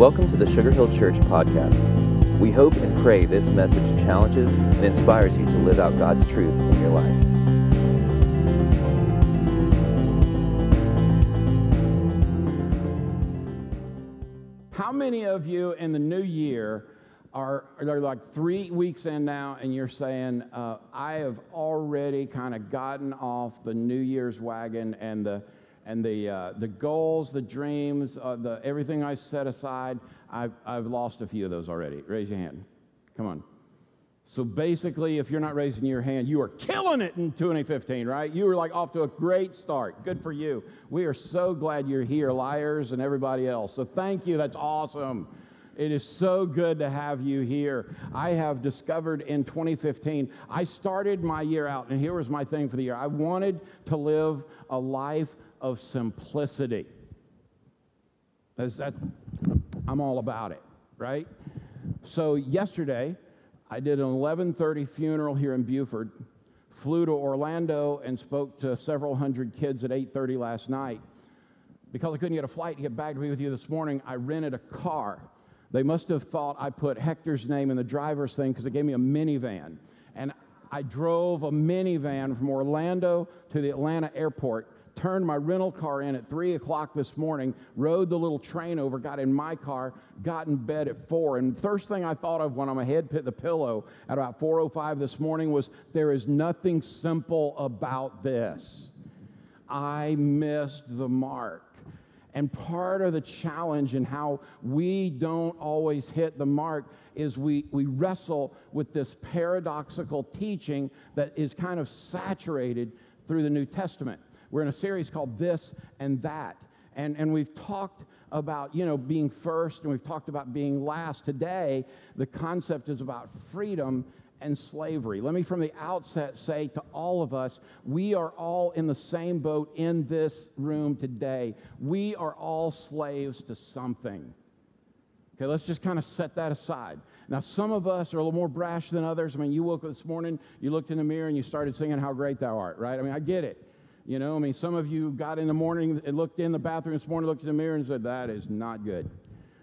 Welcome to the Sugar Hill Church podcast. We hope and pray this message challenges and inspires you to live out God's truth in your life. How many of you in the new year are, are like three weeks in now and you're saying, uh, I have already kind of gotten off the New Year's wagon and the and the, uh, the goals, the dreams, uh, the, everything I set aside, I've, I've lost a few of those already. Raise your hand. Come on. So basically, if you're not raising your hand, you are killing it in 2015, right? You were like off to a great start. Good for you. We are so glad you're here, liars and everybody else. So thank you. That's awesome. It is so good to have you here. I have discovered in 2015, I started my year out, and here was my thing for the year. I wanted to live a life of simplicity. That's, that's, I'm all about it, right? So yesterday, I did an 11:30 funeral here in Buford. Flew to Orlando and spoke to several hundred kids at 8:30 last night. Because I couldn't get a flight to get back to be with you this morning, I rented a car. They must have thought I put Hector's name in the driver's thing because they gave me a minivan. And I drove a minivan from Orlando to the Atlanta airport turned my rental car in at 3 o'clock this morning, rode the little train over, got in my car, got in bed at 4. And first thing I thought of when my head hit the pillow at about 4.05 this morning was there is nothing simple about this. I missed the mark. And part of the challenge in how we don't always hit the mark is we, we wrestle with this paradoxical teaching that is kind of saturated through the New Testament. We're in a series called This and That. And, and we've talked about, you know, being first and we've talked about being last. Today, the concept is about freedom and slavery. Let me from the outset say to all of us, we are all in the same boat in this room today. We are all slaves to something. Okay, let's just kind of set that aside. Now, some of us are a little more brash than others. I mean, you woke up this morning, you looked in the mirror, and you started singing How Great Thou Art, right? I mean, I get it. You know, I mean, some of you got in the morning and looked in the bathroom this morning, looked in the mirror, and said, That is not good,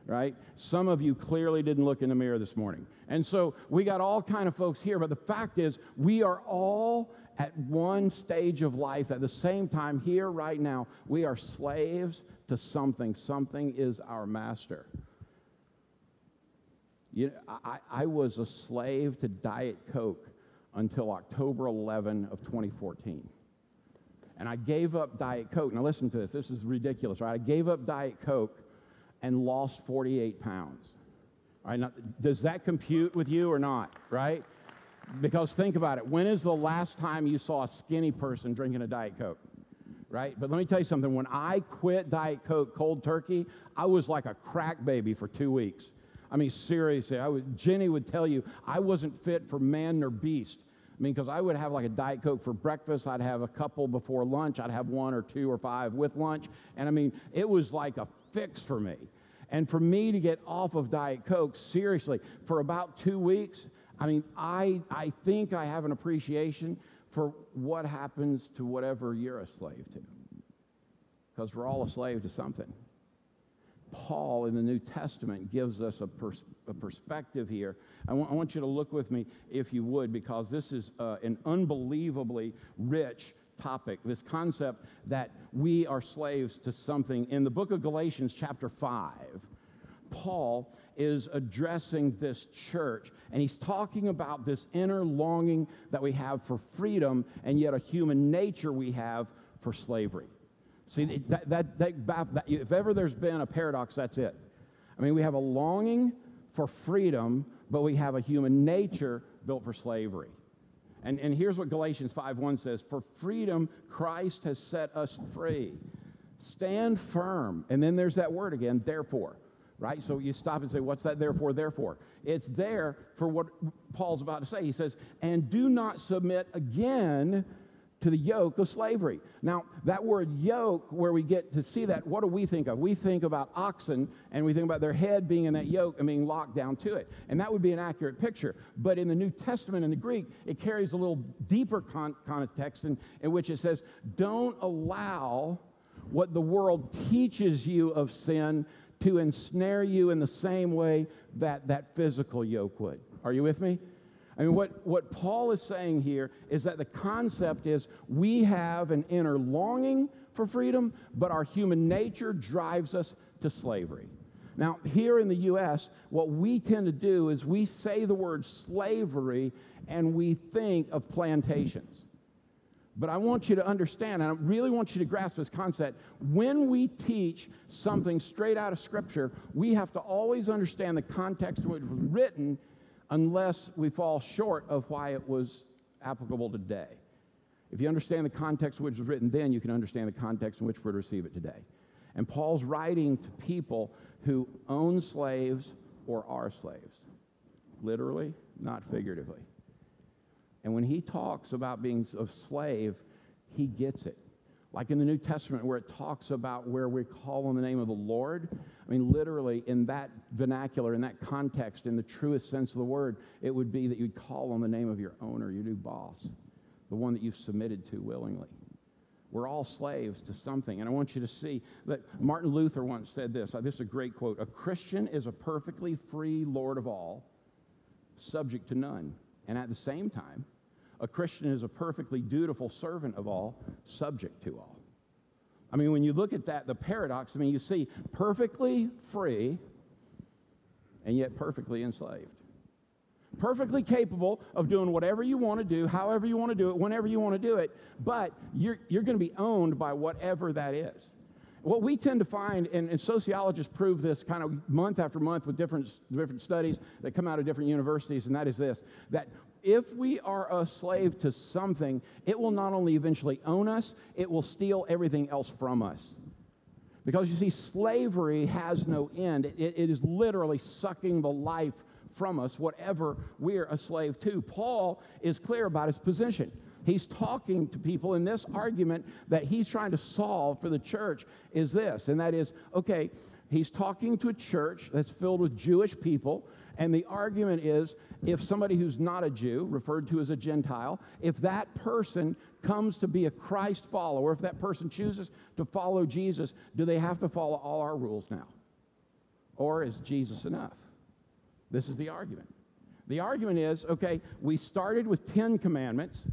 right? Some of you clearly didn't look in the mirror this morning. And so we got all kind of folks here, but the fact is, we are all at one stage of life at the same time here right now. We are slaves to something, something is our master. You know, I, I was a slave to Diet Coke until October 11 of 2014 and I gave up Diet Coke. Now, listen to this. This is ridiculous, right? I gave up Diet Coke and lost 48 pounds. All right, now, does that compute with you or not, right? Because think about it. When is the last time you saw a skinny person drinking a Diet Coke? Right? But let me tell you something. When I quit Diet Coke cold turkey, I was like a crack baby for two weeks. I mean, seriously, I Jenny would tell you I wasn't fit for man nor beast. I mean, because I would have like a Diet Coke for breakfast. I'd have a couple before lunch. I'd have one or two or five with lunch. And I mean, it was like a fix for me. And for me to get off of Diet Coke, seriously, for about two weeks, I mean, I, I think I have an appreciation for what happens to whatever you're a slave to. Because we're all a slave to something. Paul in the New Testament gives us a, pers- a perspective here. I, w- I want you to look with me, if you would, because this is uh, an unbelievably rich topic. This concept that we are slaves to something. In the book of Galatians, chapter 5, Paul is addressing this church, and he's talking about this inner longing that we have for freedom, and yet a human nature we have for slavery. See, that, that, that, that, if ever there's been a paradox, that's it. I mean, we have a longing for freedom, but we have a human nature built for slavery. And, and here's what Galatians 5.1 says, For freedom, Christ has set us free. Stand firm. And then there's that word again, therefore. Right? So you stop and say, What's that therefore, therefore? It's there for what Paul's about to say. He says, And do not submit again to the yoke of slavery. Now, that word yoke, where we get to see that, what do we think of? We think about oxen and we think about their head being in that yoke and being locked down to it. And that would be an accurate picture. But in the New Testament, in the Greek, it carries a little deeper con- context in, in which it says, don't allow what the world teaches you of sin to ensnare you in the same way that that physical yoke would. Are you with me? I mean, what, what Paul is saying here is that the concept is we have an inner longing for freedom, but our human nature drives us to slavery. Now, here in the U.S., what we tend to do is we say the word slavery and we think of plantations. But I want you to understand, and I really want you to grasp this concept. When we teach something straight out of Scripture, we have to always understand the context in which it was written, unless we fall short of why it was applicable today. If you understand the context in which it was written then, you can understand the context in which we're to receive it today. And Paul's writing to people who own slaves or are slaves, literally, not figuratively. And when he talks about being a slave, he gets it. Like in the New Testament, where it talks about where we call on the name of the Lord. I mean, literally, in that vernacular, in that context, in the truest sense of the word, it would be that you'd call on the name of your owner, your new boss, the one that you've submitted to willingly. We're all slaves to something. And I want you to see that Martin Luther once said this. This is a great quote. A Christian is a perfectly free Lord of all, subject to none. And at the same time, a Christian is a perfectly dutiful servant of all, subject to all. I mean, when you look at that, the paradox, I mean, you see perfectly free and yet perfectly enslaved. Perfectly capable of doing whatever you want to do, however you want to do it, whenever you want to do it, but you're, you're going to be owned by whatever that is. What we tend to find, and, and, sociologists prove this kind of month after month with different, different studies that come out of different universities, and that is this that if we are a slave to something, it will not only eventually own us, it will steal everything else from us. Because you see, slavery has no end. It, it is literally sucking the life from us, whatever we're a slave to. Paul is clear about his position. He's talking to people, and this argument that he's trying to solve for the church is this, and that is okay, he's talking to a church that's filled with Jewish people and the argument is if somebody who's not a Jew, referred to as a Gentile, if that person comes to be a Christ follower, if that person chooses to follow Jesus, do they have to follow all our rules now? Or is Jesus enough? This is the argument. The argument is okay, we started with 10 commandments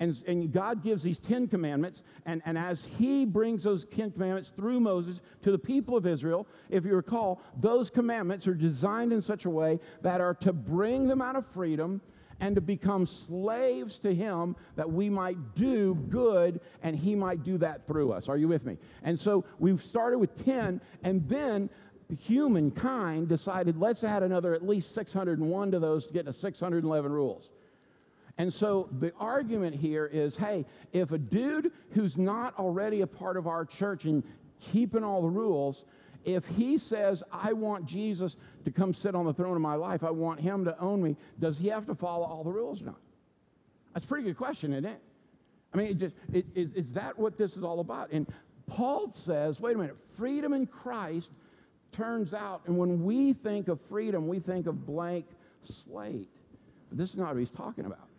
and, and God gives these Ten Commandments, and, and as He brings those Ten Commandments through Moses to the people of Israel, if you recall, those commandments are designed in such a way that are to bring them out of freedom and to become slaves to Him that we might do good and He might do that through us. Are you with me? And so we started with 10, and then humankind decided let's add another at least 601 to those to get to 611 rules. And so the argument here is hey, if a dude who's not already a part of our church and keeping all the rules, if he says, I want Jesus to come sit on the throne of my life, I want him to own me, does he have to follow all the rules or not? That's a pretty good question, isn't it? I mean, it just, it, is, is that what this is all about? And Paul says, wait a minute, freedom in Christ turns out, and when we think of freedom, we think of blank slate. This is not what he's talking about.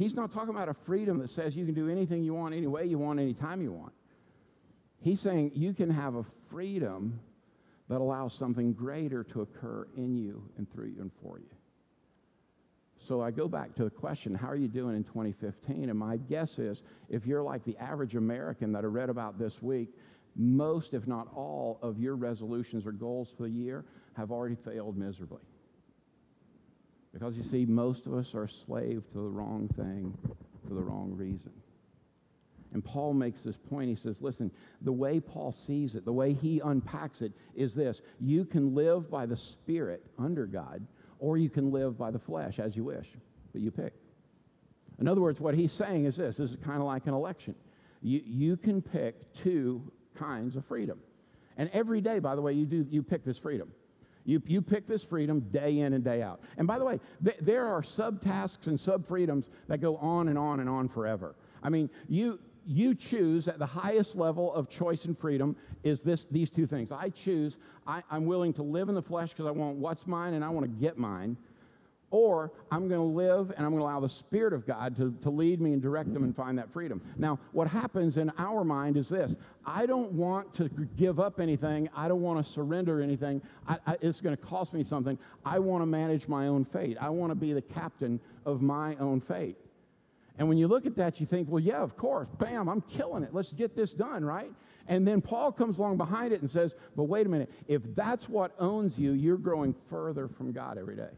He's not talking about a freedom that says you can do anything you want, any way you want, anytime you want. He's saying you can have a freedom that allows something greater to occur in you and through you and for you. So I go back to the question, how are you doing in 2015? And my guess is if you're like the average American that I read about this week, most, if not all, of your resolutions or goals for the year have already failed miserably. Because you see, most of us are slaves to the wrong thing for the wrong reason. And Paul makes this point. He says, listen, the way Paul sees it, the way he unpacks it, is this you can live by the Spirit under God, or you can live by the flesh as you wish, but you pick. In other words, what he's saying is this this is kind of like an election. You, you can pick two kinds of freedom. And every day, by the way, you, do, you pick this freedom. You, you pick this freedom day in and day out. And by the way, th- there are subtasks and sub-freedoms that go on and on and on forever. I mean, you, you choose at the highest level of choice and freedom is this, these two things. I choose, I, I'm willing to live in the flesh because I want what's mine and I want to get mine. Or I'm going to live and I'm going to allow the Spirit of God to, to lead me and direct them and find that freedom. Now, what happens in our mind is this I don't want to give up anything, I don't want to surrender anything. I, I, it's going to cost me something. I want to manage my own fate, I want to be the captain of my own fate. And when you look at that, you think, well, yeah, of course, bam, I'm killing it. Let's get this done, right? And then Paul comes along behind it and says, but wait a minute, if that's what owns you, you're growing further from God every day.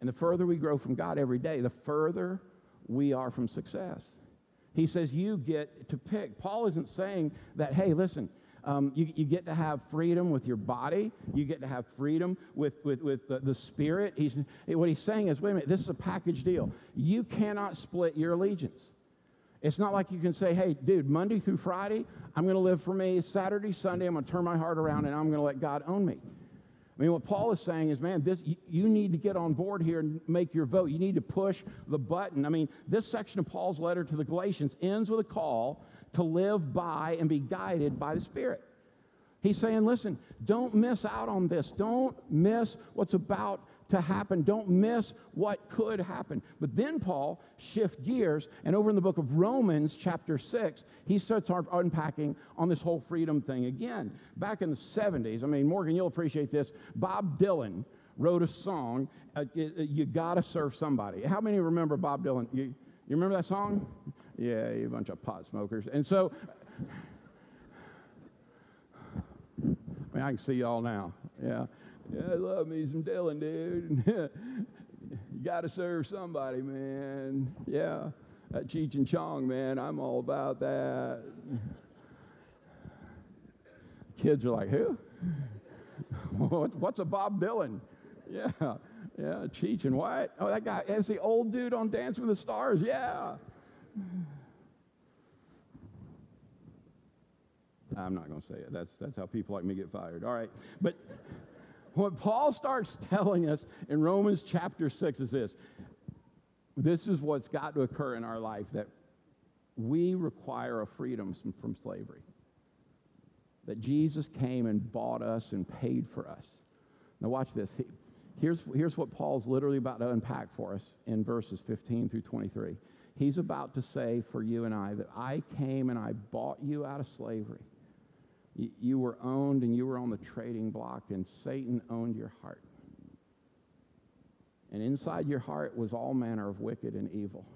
And the further we grow from God every day, the further we are from success. He says you get to pick. Paul isn't saying that, hey, listen, um, you, you, get to have freedom with your body. You get to have freedom with, with, with the, the spirit. He's, what he's saying is, wait a minute, this is a package deal. You cannot split your allegiance. It's not like you can say, hey, dude, Monday through Friday, I'm going to live for me. Saturday, Sunday, I'm going to turn my heart around and I'm going to let God own me. I mean, what Paul is saying is, man, this, you, need to get on board here and make your vote. You need to push the button. I mean, this section of Paul's letter to the Galatians ends with a call to live by and be guided by the Spirit. He's saying, listen, don't miss out on this. Don't miss what's about to happen. Don't miss what could happen. But then Paul shifts gears, and over in the book of Romans, chapter 6, he starts unpacking on this whole freedom thing again. Back in the 70s, I mean, Morgan, you'll appreciate this. Bob Dylan wrote a song, uh, You Gotta Serve Somebody. How many remember Bob Dylan? You, you remember that song? Yeah, you bunch of pot smokers. And so, I mean, I can see y'all now. Yeah. Yeah, I love me some Dylan, dude. you got to serve somebody, man. Yeah, that Cheech and Chong, man, I'm all about that. Kids are like, who? What's a Bob Dylan? Yeah, yeah, Cheech and what? Oh, that guy, that's the old dude on Dance with the Stars. Yeah. I'm not going to say it. That's, that's how people like me get fired. All right. But what Paul starts telling us in Romans chapter 6 is this this is what's got to occur in our life that we require a freedom from slavery. That Jesus came and bought us and paid for us. Now, watch this. Here's, here's what Paul's literally about to unpack for us in verses 15 through 23. He's about to say for you and I that I came and I bought you out of slavery. You were owned and you were on the trading block, and Satan owned your heart. And inside your heart was all manner of wicked and evil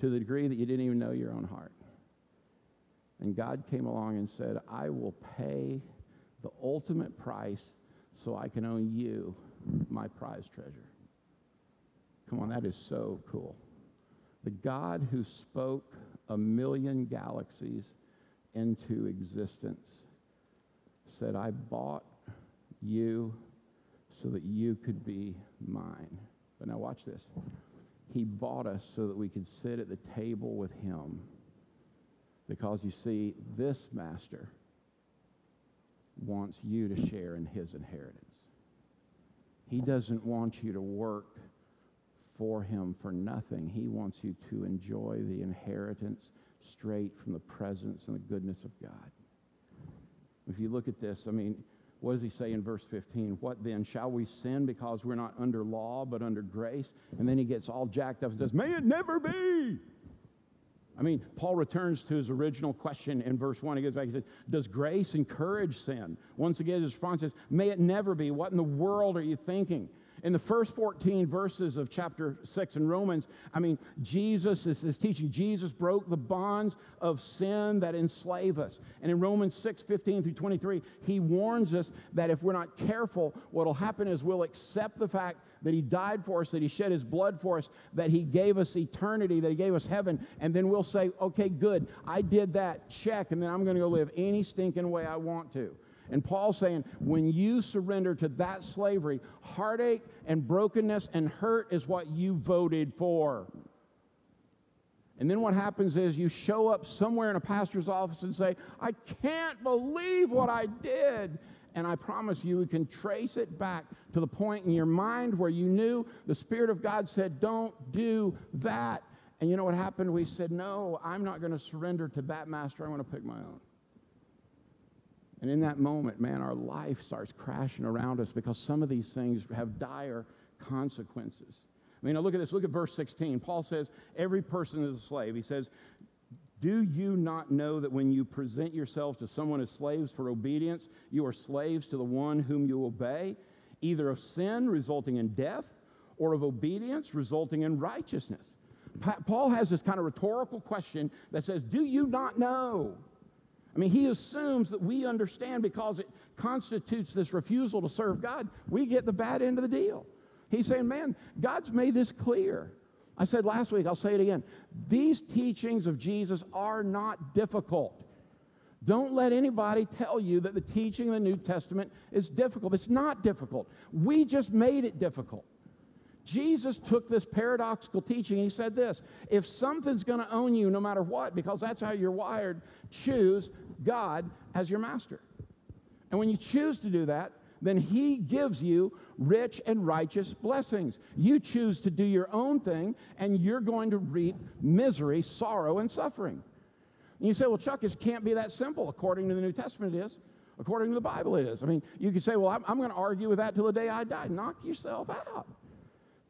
to the degree that you didn't even know your own heart. And God came along and said, I will pay the ultimate price so I can own you, my prize treasure. Come on, that is so cool. The God who spoke a million galaxies into existence said, I bought you so that you could be mine. But now watch this. He bought us so that we could sit at the table with him. Because you see, this master wants you to share in his inheritance. He doesn't want you to work for him for nothing. He wants you to enjoy the inheritance straight from the presence and the goodness of God. If you look at this, I mean, what does he say in verse 15? What then? Shall we sin because we're not under law but under grace? And then he gets all jacked up and says, May it never be. I mean, Paul returns to his original question in verse 1. He goes back, he says, Does grace encourage sin? Once again, his response is, May it never be. What in the world are you thinking? In the first 14 verses of chapter 6 in Romans, I mean, Jesus is, is, teaching. Jesus broke the bonds of sin that enslave us. And in Romans 6 15 through 23, he warns us that if we're not careful, what will happen is we'll accept the fact that he died for us, that he shed his blood for us, that he gave us eternity, that he gave us heaven, and then we'll say, okay, good, I did that, check, and then I'm going to go live any stinking way I want to. And Paul's saying, when you surrender to that slavery, heartache and brokenness and hurt is what you voted for. And then what happens is you show up somewhere in a pastor's office and say, I can't believe what I did. And I promise you, we can trace it back to the point in your mind where you knew the Spirit of God said, Don't do that. And you know what happened? We said, No, I'm not going to surrender to that master. I'm going to pick my own. And in that moment, man, our life starts crashing around us because some of these things have dire consequences. I mean, look at this. Look at verse 16. Paul says, Every person is a slave. He says, Do you not know that when you present yourselves to someone as slaves for obedience, you are slaves to the one whom you obey, either of sin resulting in death or of obedience resulting in righteousness? Pa- Paul has this kind of rhetorical question that says, Do you not know? I mean, he assumes that we understand because it constitutes this refusal to serve God, we get the bad end of the deal. He's saying, man, God's made this clear. I said last week, I'll say it again. These teachings of Jesus are not difficult. Don't let anybody tell you that the teaching of the New Testament is difficult. It's not difficult. We just made it difficult. Jesus took this paradoxical teaching and he said this if something's going to own you no matter what, because that's how you're wired, choose God as your master. And when you choose to do that, then he gives you rich and righteous blessings. You choose to do your own thing, and you're going to reap misery, sorrow, and suffering. And you say, well, Chuck, it can't be that simple. According to the New Testament, it is. According to the Bible, it is. I mean, you could say, well, I'm, I'm going to argue with that till the day I die. Knock yourself out.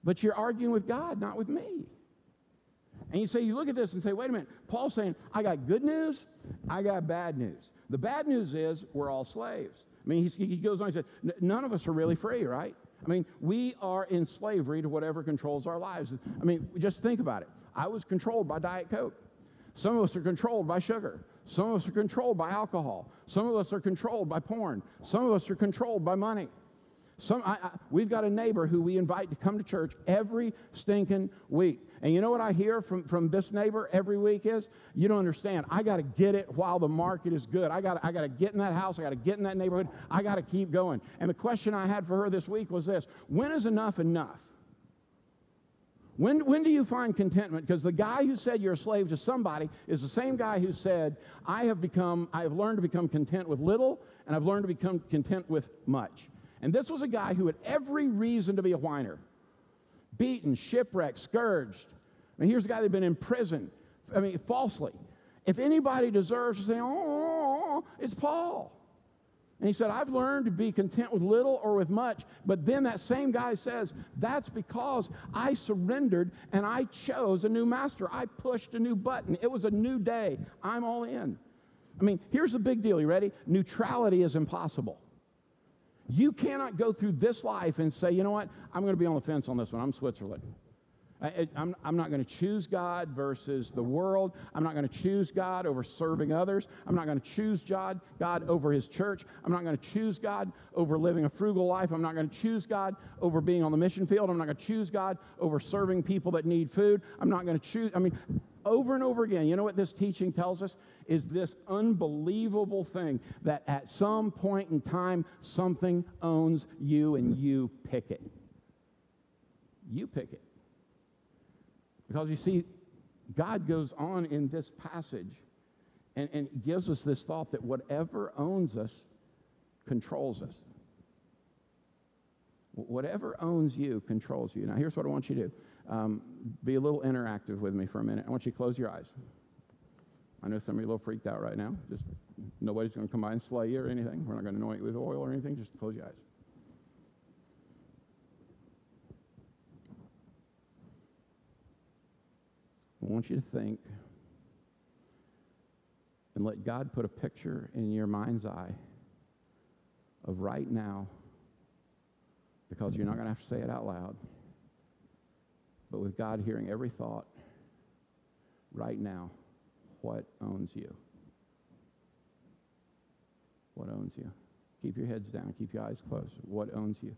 But you're arguing with God, not with me. And you say, you look at this and say, wait a minute, Paul's saying, I got good news, I got bad news. The bad news is we're all slaves. I mean, he goes on, he says, none of us are really free, right? I mean, we are in slavery to whatever controls our lives. I mean, just think about it. I was controlled by Diet Coke. Some of us are controlled by sugar. Some of us are controlled by alcohol. Some of us are controlled by porn. Some of us are controlled by money. Some, I, I, we've got a neighbor who we invite to come to church every stinking week. And you know what I hear from, from this neighbor every week is, you don't understand. I got to get it while the market is good. I got I to get in that house. I got to get in that neighborhood. I got to keep going. And the question I had for her this week was this When is enough enough? When, when do you find contentment? Because the guy who said you're a slave to somebody is the same guy who said, I have become, I have learned to become content with little, and I've learned to become content with much. And this was a guy who had every reason to be a whiner beaten, shipwrecked, scourged. I mean, here's a guy that had been in prison, I mean, falsely. If anybody deserves to say, oh, oh, oh, oh, it's Paul. And he said, I've learned to be content with little or with much. But then that same guy says, that's because I surrendered and I chose a new master. I pushed a new button. It was a new day. I'm all in. I mean, here's the big deal. You ready? Neutrality is impossible. You cannot go through this life and say, you know what, I'm going to be on the fence on this one. I'm Switzerland. I, am not going to choose God versus the world. I'm not going to choose God over serving others. I'm not going to choose God, God over his church. I'm not going to choose God over living a frugal life. I'm not going to choose God over being on the mission field. I'm not going to choose God over serving people that need food. I'm not going to choose. I mean, over and over again, you know what this teaching tells us? Is this unbelievable thing that at some point in time, something owns you and mm-hmm. you pick it. You pick it. Because you see, God goes on in this passage and, and gives us this thought that whatever owns us controls us. Whatever owns you controls you. Now, here's what I want you to do um, be a little interactive with me for a minute. I want you to close your eyes. I know some of you are a little freaked out right now. Just nobody's going to come by and slay you or anything. We're not going to anoint you with oil or anything. Just close your eyes. I want you to think and let God put a picture in your mind's eye of right now, because you're not going to have to say it out loud, but with God hearing every thought right now, what owns you? What owns you? Keep your heads down, keep your eyes closed. What owns you?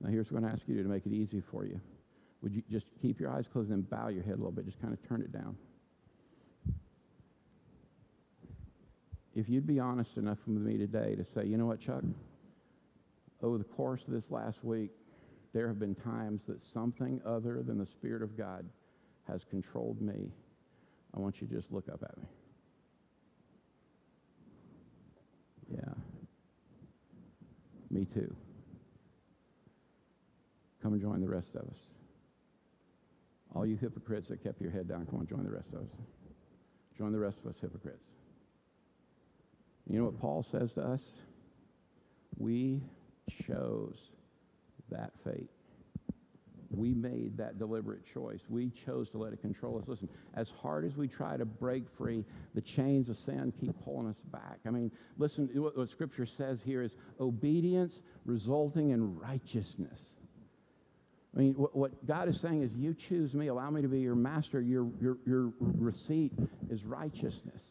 Now, here's what I'm going to ask you to, to make it easy for you. Would you just keep your eyes closed and bow your head a little bit? Just kind of turn it down. If you'd be honest enough with me today to say, you know what, Chuck? Over the course of this last week, there have been times that something other than the Spirit of God has controlled me. I want you to just look up at me. Yeah. Me too. Come and join the rest of us. All you hypocrites that kept your head down, come on, join the rest of us. Join the rest of us hypocrites. You know what Paul says to us? We chose that fate. We made that deliberate choice. We chose to let it control us. Listen, as hard as we try to break free, the chains of sin keep pulling us back. I mean, listen, what, what Scripture says here is obedience resulting in righteousness. I mean, what, what, God is saying is, you choose me, allow me to be your master. Your, your, your receipt is righteousness.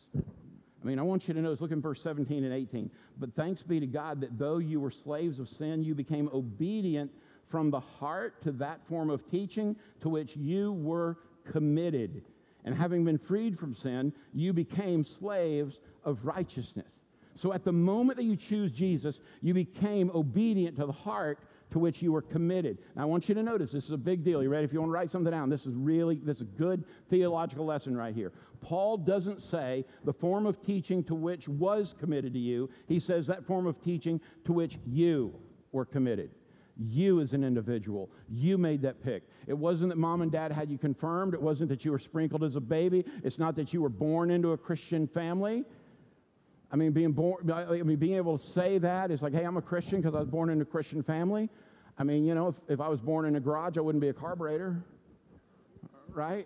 I mean, I want you to notice, look in verse 17 and 18. But thanks be to God that though you were slaves of sin, you became obedient from the heart to that form of teaching to which you were committed. And having been freed from sin, you became slaves of righteousness. So at the moment that you choose Jesus, you became obedient to the heart to which you were committed. Now, I want you to notice this is a big deal. You ready? If you want to write something down, this is really this is a good theological lesson right here. Paul doesn't say the form of teaching to which was committed to you. He says that form of teaching to which you were committed. You as an individual, you made that pick. It wasn't that mom and dad had you confirmed. It wasn't that you were sprinkled as a baby. It's not that you were born into a Christian family. I mean, being born, I mean, being able to say that is like, hey, I'm a Christian because I was born in a Christian family. I mean, you know, if, if I was born in a garage, I wouldn't be a carburetor, right?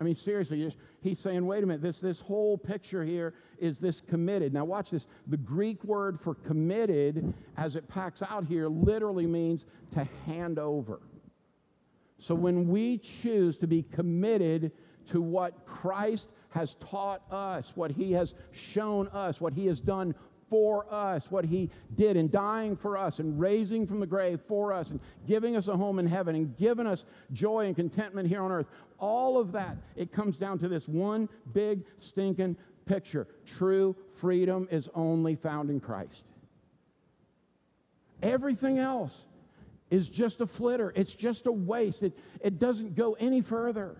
I mean, seriously, he's saying, wait a minute, this, this whole picture here is this committed. Now, watch this. The Greek word for committed, as it packs out here, literally means to hand over. So when we choose to be committed to what Christ has taught us, what he has shown us, what he has done for us, what he did in dying for us and raising from the grave for us and giving us a home in heaven and giving us joy and contentment here on earth. All of that, it comes down to this one big stinking picture. True freedom is only found in Christ. Everything else is just a flitter, it's just a waste. It, it doesn't go any further.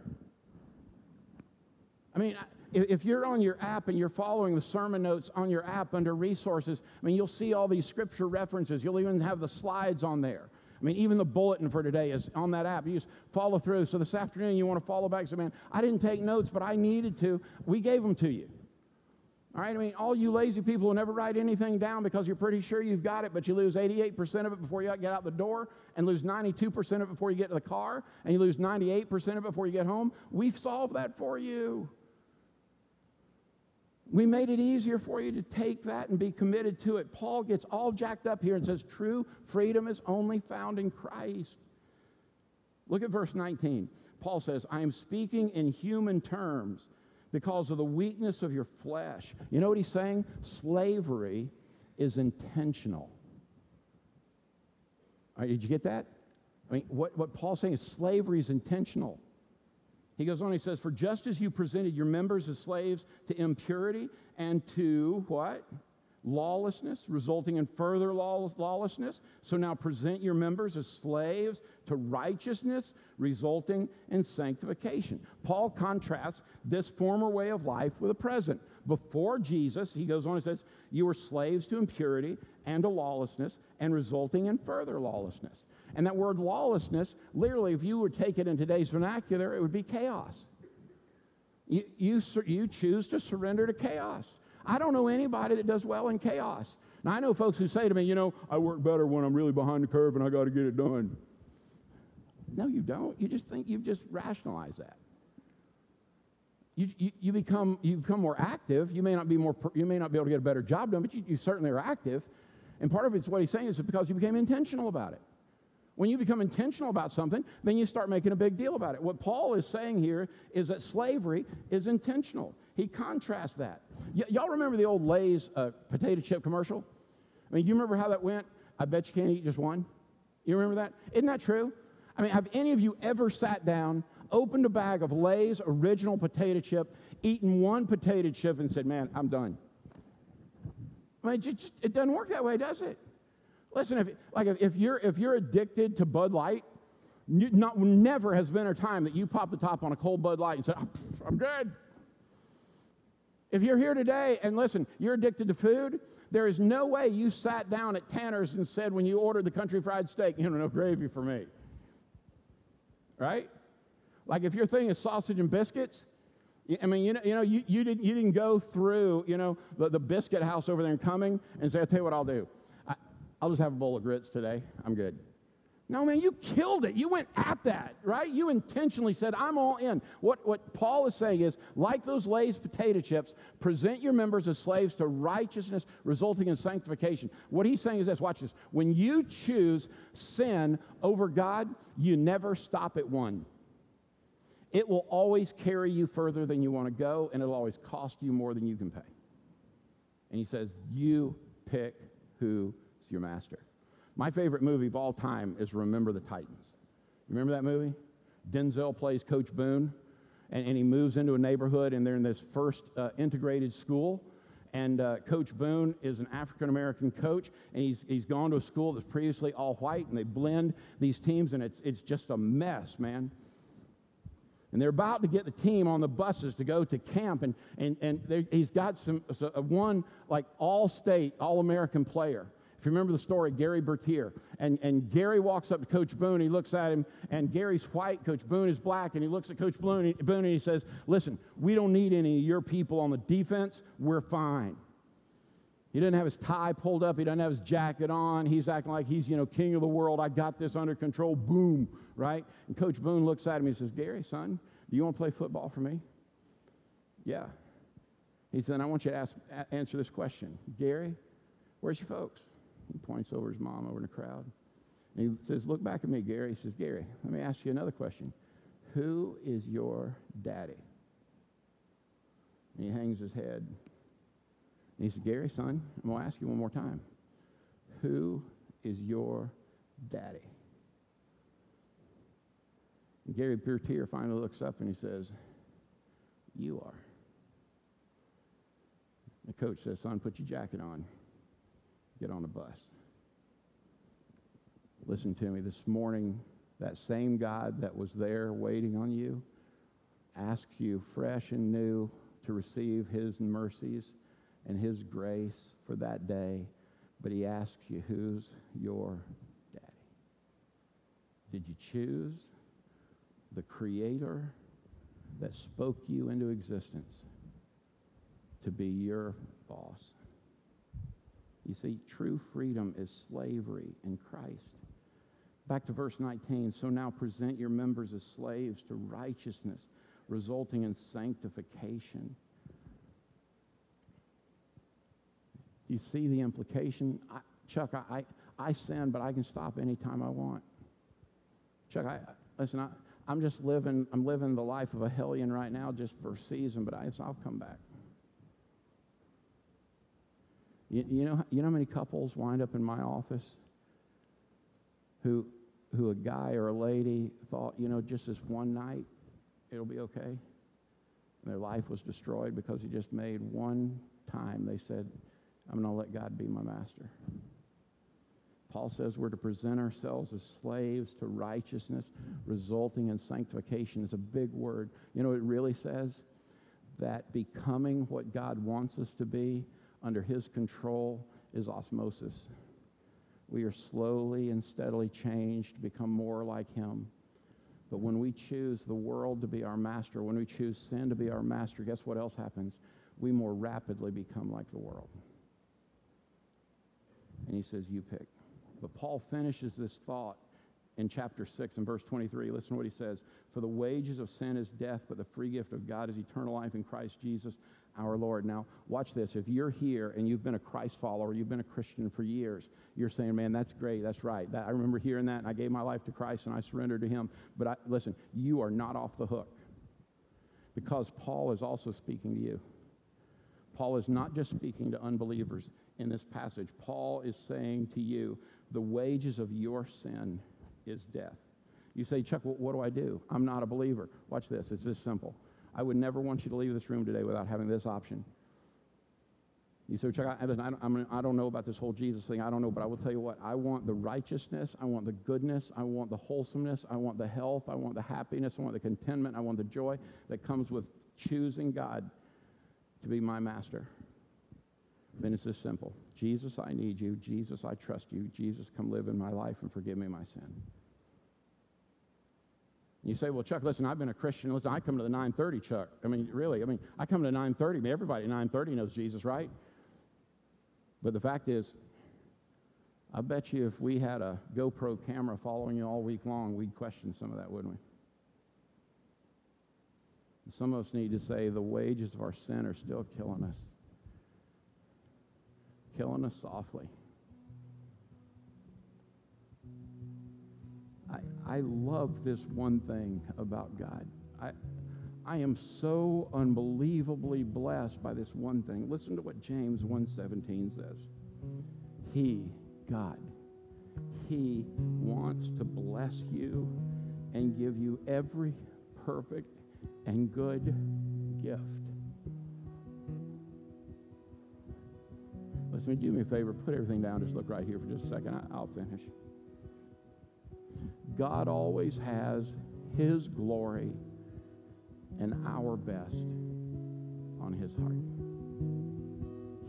I mean, if you're on your app and you're following the sermon notes on your app under resources, I mean, you'll see all these scripture references. You'll even have the slides on there. I mean, even the bulletin for today is on that app. You just follow through. So this afternoon, you want to follow back. Say, man, I didn't take notes, but I needed to. We gave them to you. All right, I mean, all you lazy people who never write anything down because you're pretty sure you've got it, but you lose 88% of it before you get out the door, and lose 92% of it before you get to the car, and you lose 98% of it before you get home. We've solved that for you. We made it easier for you to take that and be committed to it. Paul gets all jacked up here and says, True freedom is only found in Christ. Look at verse 19. Paul says, I am speaking in human terms because of the weakness of your flesh. You know what he's saying? Slavery is intentional. Did you get that? I mean, what, what Paul's saying is slavery is intentional. He goes on, he says, For just as you presented your members as slaves to impurity and to what? Lawlessness, resulting in further lawlessness. So now present your members as slaves to righteousness, resulting in sanctification. Paul contrasts this former way of life with the present. Before Jesus, he goes on and says, You were slaves to impurity and to lawlessness, and resulting in further lawlessness. And that word lawlessness, literally, if you would take it in today's vernacular, it would be chaos. You, you, you choose to surrender to chaos. I don't know anybody that does well in chaos. Now, I know folks who say to me, you know, I work better when I'm really behind the curve and I got to get it done. No, you don't. You just think you've just rationalized that. You, you, you, become, you become more active. You may not be more, you may not be able to get a better job done, but you, you certainly are active. And part of it's what he's saying is because you became intentional about it. When you become intentional about something, then you start making a big deal about it. What Paul is saying here is that slavery is intentional. He contrasts that. Y- y'all remember the old Lay's uh, potato chip commercial? I mean, you remember how that went? I bet you can't eat just one. You remember that? Isn't that true? I mean, have any of you ever sat down, opened a bag of Lay's original potato chip, eaten one potato chip, and said, man, I'm done? I mean, it, just, it doesn't work that way, does it? Listen, if, like if, you're, if you're addicted to Bud Light, not, never has been a time that you pop the top on a cold Bud Light and said, oh, ah, I'm good. If you're here today and listen, you're addicted to food, there is no way you sat down at Tanner's and said when you ordered the country fried steak, you know, no gravy for me. Right? Like if your thing is sausage and biscuits, I mean, you know, you, know, you, you, didn't, you didn't go through, you know, the, the biscuit house over there and coming and say, I'll tell you what I'll do. I'll just have a bowl of grits today. I'm good. No, man, you killed it. You went at that, right? You intentionally said, I'm all in. What, what Paul is saying is, like those Lay's potato chips, present your members as slaves to righteousness, resulting in sanctification. What he's saying is this watch this. When you choose sin over God, you never stop at one. It will always carry you further than you want to go, and it'll always cost you more than you can pay. And he says, You pick who's your master. My favorite movie of all time is Remember the Titans. You remember that movie? Denzel plays Coach Boone, and, and he moves into a neighborhood, and they're in this first uh, integrated school. And uh, Coach Boone is an African American coach, and he's, he's gone to a school that's previously all white, and they blend these teams, and it's, it's just a mess, man. And they're about to get the team on the buses to go to camp, and, and, and he's got some, so uh, one like all state, all American player if you remember the story, Gary Bertier. And, and Gary walks up to Coach Boone, he looks at him, and Gary's white, Coach Boone is black, and he looks at Coach Boone, Boone and he says, Listen, we don't need any of your people on the defense, we're fine. He doesn't have his tie pulled up. He doesn't have his jacket on. He's acting like he's, you know, king of the world. I got this under control. Boom, right? And Coach Boone looks at him. He says, Gary, son, do you want to play football for me? Yeah. He said, I want you to ask, answer this question. Gary, where's your folks? He points over his mom over in the crowd. And he says, Look back at me, Gary. He says, Gary, let me ask you another question. Who is your daddy? And he hangs his head. And he says, Gary, son, I'm going to ask you one more time. Who is your daddy? And Gary Bertier finally looks up and he says, You are. The coach says, Son, put your jacket on get on a bus. Listen to me this morning, that same God that was there waiting on you asks you fresh and new to receive his mercies and his grace for that day, but he asks you, who's your daddy? Did you choose the creator that spoke you into existence to be your boss? You see, true freedom is slavery in Christ. Back to verse 19. So now present your members as slaves to righteousness, resulting in sanctification. You see the implication? I, Chuck, I, I, I sin, but I can stop anytime I want. Chuck, I, listen, I, I'm just living, I'm living the life of a hellion right now just for a season, but I, I'll come back. You, you, know, you know how many couples wind up in my office who, who a guy or a lady thought, you know, just this one night, it'll be okay? And their life was destroyed because he just made one time, they said, I'm going to let God be my master. Paul says we're to present ourselves as slaves to righteousness, resulting in sanctification. It's a big word. You know, it really says that becoming what God wants us to be under his control is osmosis. We are slowly and steadily changed to become more like him. But when we choose the world to be our master, when we choose sin to be our master, guess what else happens? We more rapidly become like the world. And he says, You pick. But Paul finishes this thought in chapter 6 and verse 23. Listen to what he says. For the wages of sin is death, but the free gift of God is eternal life in Christ Jesus our Lord. Now, watch this. If you're here and you've been a Christ follower, you've been a Christian for years, you're saying, man, that's great. That's right. That, I remember hearing that, and I gave my life to Christ, and I surrendered to him. But I, listen, you are not off the hook because Paul is also speaking to you. Paul is not just speaking to unbelievers in this passage. Paul is saying to you, the wages of your sin is death. You say, Chuck, what do I do? I'm not a believer. Watch this. It's this simple. I would never want you to leave this room today without having this option. You say, Chuck, I, don't, I don't know about this whole Jesus thing. I don't know, but I will tell you what. I want the righteousness. I want the goodness. I want the wholesomeness. I want the health. I want the happiness. I want the contentment. I want the joy that comes with choosing God to be my master. Then it's this simple Jesus, I need you. Jesus, I trust you. Jesus, come live in my life and forgive me my sin. You say, well, Chuck, listen, I've been a Christian. Listen, I come to the 930, Chuck. I mean, really, I mean, I come to 930. I mean, everybody at 930 knows Jesus, right? But the fact is, I bet you if we had a GoPro camera following you all week long, we'd question some of that, wouldn't we? Some of us need to say the wages of our sin are still killing us, killing us softly. I, I love this one thing about God. I, I am so unbelievably blessed by this one thing. Listen to what James 1:17 says. He, God, he wants to bless you and give you every perfect and good gift. Listen, do me a favor, put everything down, just look right here for just a second. I'll finish. God always has his glory and our best on his heart.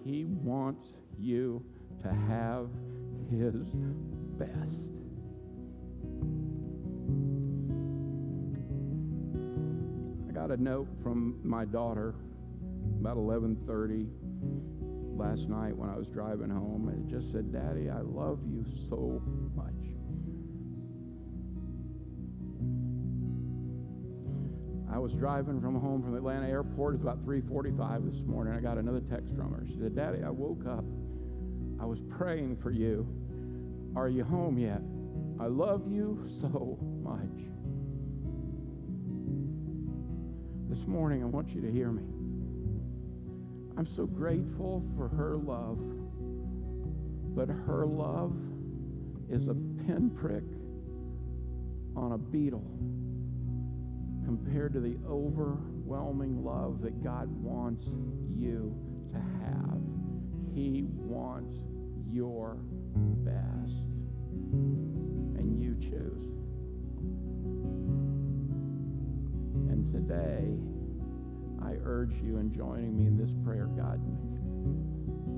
He wants you to have his best. I got a note from my daughter about 11:30 last night when I was driving home and it just said, "Daddy, I love you so much." I was driving from home from the Atlanta airport. It was about 3:45 this morning. I got another text from her. She said, "Daddy, I woke up. I was praying for you. Are you home yet? I love you so much." This morning, I want you to hear me. I'm so grateful for her love, but her love is a pinprick on a beetle compared to the overwhelming love that God wants you to have. He wants your best. And you choose. And today, I urge you in joining me in this prayer, God.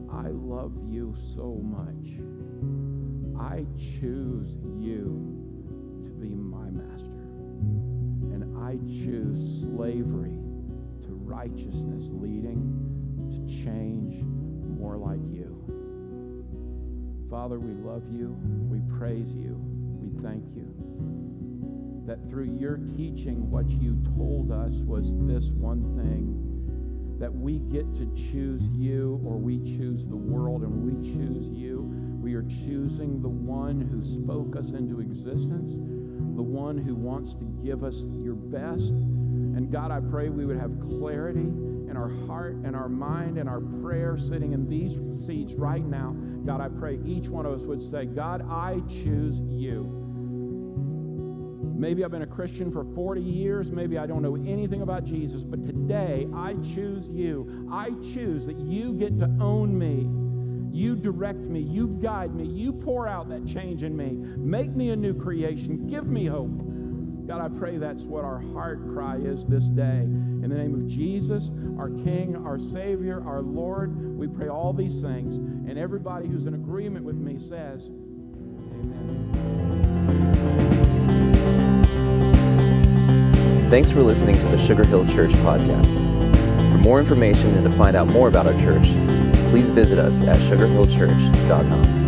I love you so much. I choose you to be my master. I choose slavery to righteousness, leading to change more like you. Father, we love you. We praise you. We thank you that through your teaching, what you told us was this one thing that we get to choose you or we choose the world and we choose you. We are choosing the one who spoke us into existence the one who wants to give us your best. And God, I pray we would have clarity in our heart and our mind and our prayer sitting in these seats right now. God, I pray each one of us would say, God, I choose you. Maybe I've been a Christian for 40 years. Maybe I don't know anything about Jesus, but today I choose you. I choose that you get to own me. You direct me. You guide me. You pour out that change in me. Make me a new creation. Give me hope. God, I pray that's what our heart cry is this day. In the name of Jesus, our King, our Savior, our Lord, we pray all these things. And everybody who's in agreement with me says, Amen. Thanks for listening to the Sugar Hill Church podcast. For more information and to find out more about our church, please visit us at sugarhillchurch.com.